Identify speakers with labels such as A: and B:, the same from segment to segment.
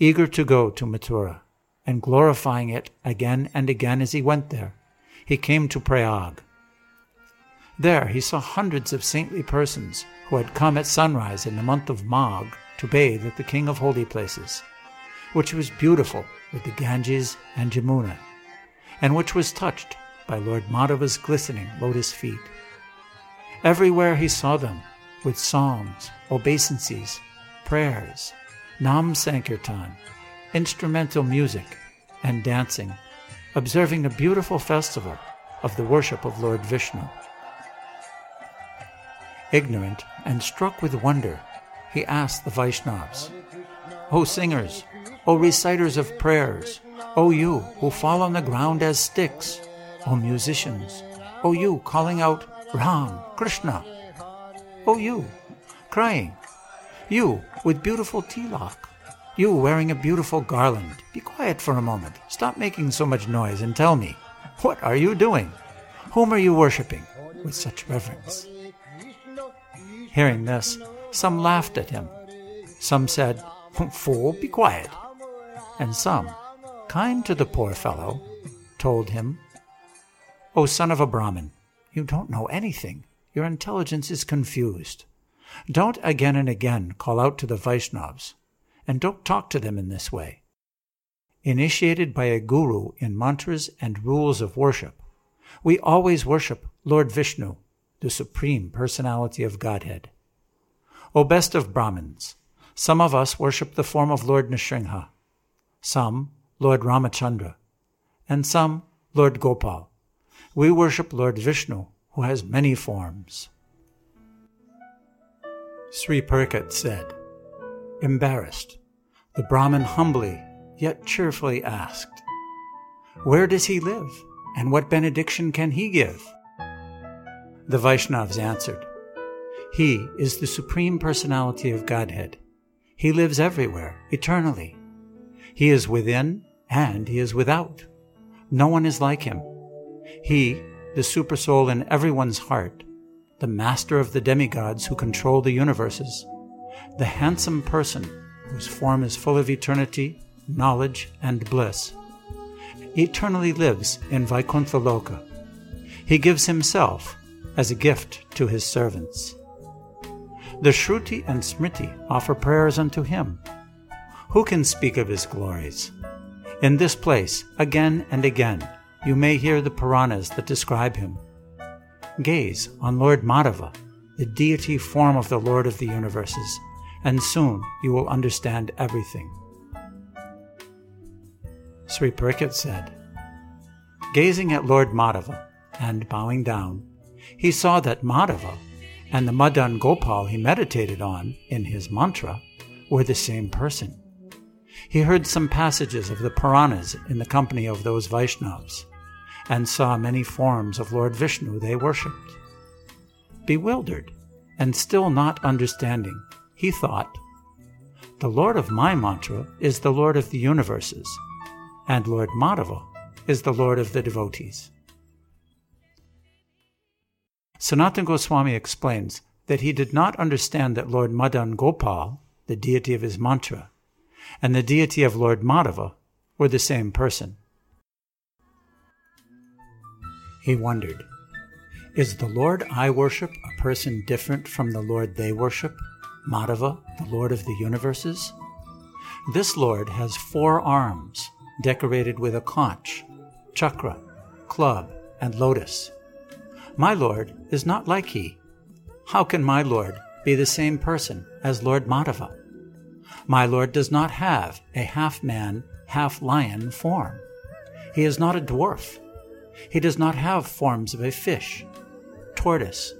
A: eager to go to Mathura, and glorifying it again and again as he went there, he came to Prayag. There he saw hundreds of saintly persons who had come at sunrise in the month of Magh to bathe at the King of Holy Places, which was beautiful with the Ganges and Jamuna, and which was touched by Lord Madhava's glistening lotus feet. Everywhere he saw them, with songs, obeisances, prayers, nam sankirtan, instrumental music, and dancing, observing a beautiful festival of the worship of Lord Vishnu. Ignorant and struck with wonder, he asked the Vaishnavas, O singers, O reciters of prayers, O you who fall on the ground as sticks, O musicians, O you calling out Ram, Krishna, O you crying, you with beautiful tilak, you wearing a beautiful garland, be quiet for a moment, stop making so much noise and tell me, what are you doing? Whom are you worshipping with such reverence? Hearing this, some laughed at him. Some said, Fool, be quiet. And some, kind to the poor fellow, told him, O son of a Brahmin, you don't know anything. Your intelligence is confused. Don't again and again call out to the Vaishnavas, and don't talk to them in this way. Initiated by a guru in mantras and rules of worship, we always worship Lord Vishnu the Supreme Personality of Godhead. O best of Brahmins, some of us worship the form of Lord Nrsimha, some Lord Ramachandra, and some Lord Gopal. We worship Lord Vishnu, who has many forms. Sri Parikshit said, embarrassed, the Brahmin humbly yet cheerfully asked, Where does he live, and what benediction can he give? The Vaishnavas answered, He is the Supreme Personality of Godhead. He lives everywhere, eternally. He is within and he is without. No one is like him. He, the Supersoul in everyone's heart, the master of the demigods who control the universes, the handsome person whose form is full of eternity, knowledge, and bliss, eternally lives in Vaikuntha. He gives himself as a gift to his servants. The Shruti and Smriti offer prayers unto him. Who can speak of his glories? In this place, again and again, you may hear the Puranas that describe him. Gaze on Lord Madhava, the deity form of the Lord of the universes, and soon you will understand everything. Sri Parikshit said, Gazing at Lord Madhava and bowing down, he saw that Madhava and the Madan Gopal he meditated on in his mantra were the same person. He heard some passages of the Puranas in the company of those Vaishnavas and saw many forms of Lord Vishnu they worshipped. Bewildered and still not understanding, he thought, The Lord of my mantra is the Lord of the universes, and Lord Madhava is the Lord of the devotees. Sanatan Goswami explains that he did not understand that Lord Madan Gopal, the deity of his mantra, and the deity of Lord Madhava were the same person. He wondered, is the Lord I worship a person different from the Lord they worship, Madhava, the Lord of the universes? This Lord has four arms, decorated with a conch, chakra, club, and lotus. My Lord is not like he. How can my Lord be the same person as Lord Madhava? My Lord does not have a half man, half lion form. He is not a dwarf. He does not have forms of a fish, tortoise,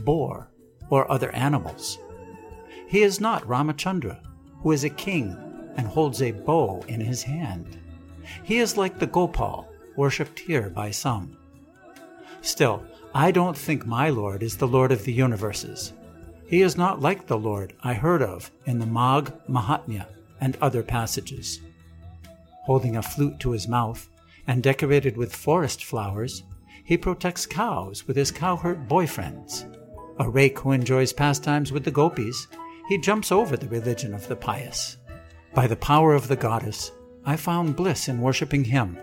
A: boar, or other animals. He is not Ramachandra, who is a king and holds a bow in his hand. He is like the Gopal worshipped here by some. Still, I don't think my Lord is the Lord of the universes. He is not like the Lord I heard of in the Magh Mahatmya and other passages. Holding a flute to his mouth and decorated with forest flowers, he protects cows with his cowherd boyfriends. A rake who enjoys pastimes with the gopis, he jumps over the religion of the pious. By the power of the goddess, I found bliss in worshipping him.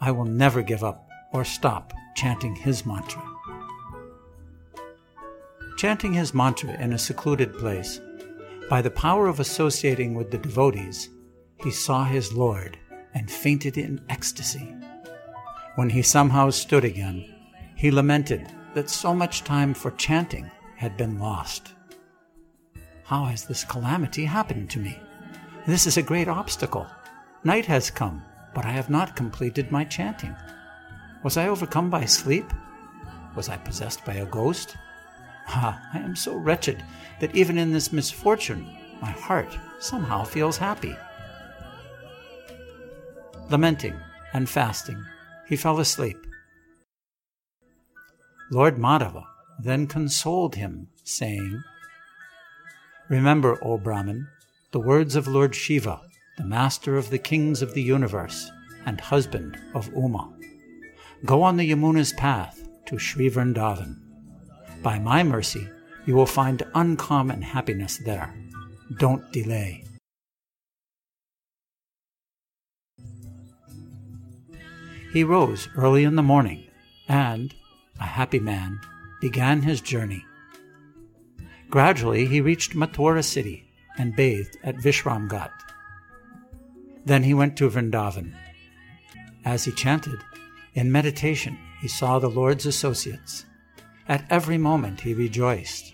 A: I will never give up or stop chanting his mantra. Chanting his mantra in a secluded place, by the power of associating with the devotees, he saw his Lord and fainted in ecstasy. When he somehow stood again, he lamented that so much time for chanting had been lost. How has this calamity happened to me? This is a great obstacle. Night has come, but I have not completed my chanting. Was I overcome by sleep? Was I possessed by a ghost? Ah, I am so wretched that even in this misfortune, my heart somehow feels happy. Lamenting and fasting, he fell asleep. Lord Madhava then consoled him, saying, Remember, O Brahmin, the words of Lord Shiva, the master of the kings of the universe and husband of Uma. Go on the Yamuna's path to Sri Vrindavan. By my mercy, you will find uncommon happiness there. Don't delay. He rose early in the morning and, a happy man, began his journey. Gradually, he reached Mathura city and bathed at Vishramghat. Then he went to Vrindavan. As he chanted, in meditation, he saw the Lord's associates. At every moment he rejoiced.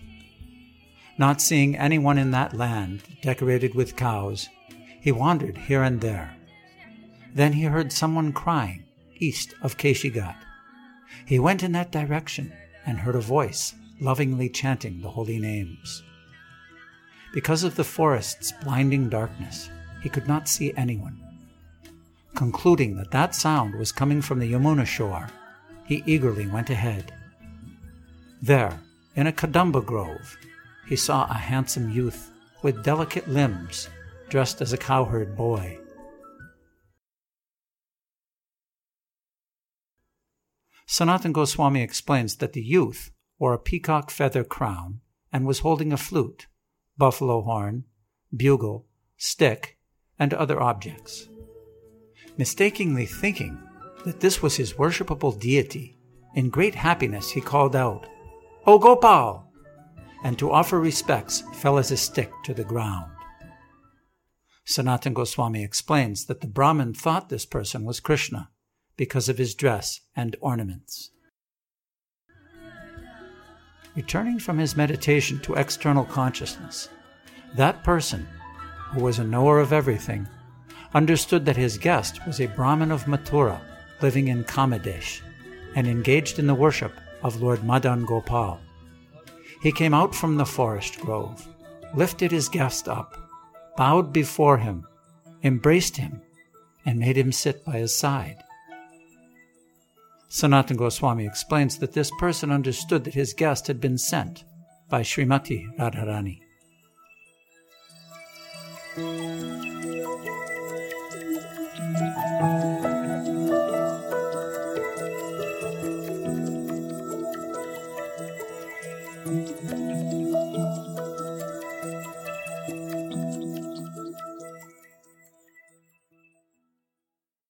A: Not seeing anyone in that land decorated with cows, he wandered here and there. Then he heard someone crying east of Keshighat. He went in that direction and heard a voice lovingly chanting the holy names. Because of the forest's blinding darkness, he could not see anyone. Concluding that that sound was coming from the Yamuna shore, he eagerly went ahead. There, in a kadamba grove, he saw a handsome youth with delicate limbs, dressed as a cowherd boy. Sanatan Goswami explains that the youth wore a peacock feather crown and was holding a flute, buffalo horn, bugle, stick, and other objects. Mistakenly thinking that this was his worshipable deity, in great happiness he called out, O Gopal! and to offer respects fell as a stick to the ground. Sanatan Goswami explains that the Brahmin thought this person was Krishna because of his dress and ornaments. Returning from his meditation to external consciousness, that person, who was a knower of everything, understood that his guest was a Brahmin of Mathura living in Kamadesh and engaged in the worship of Lord Madan Gopal. He came out from the forest grove, lifted his guest up, bowed before him, embraced him, and made him sit by his side. Sanatan Goswami explains that this person understood that his guest had been sent by Srimati Radharani.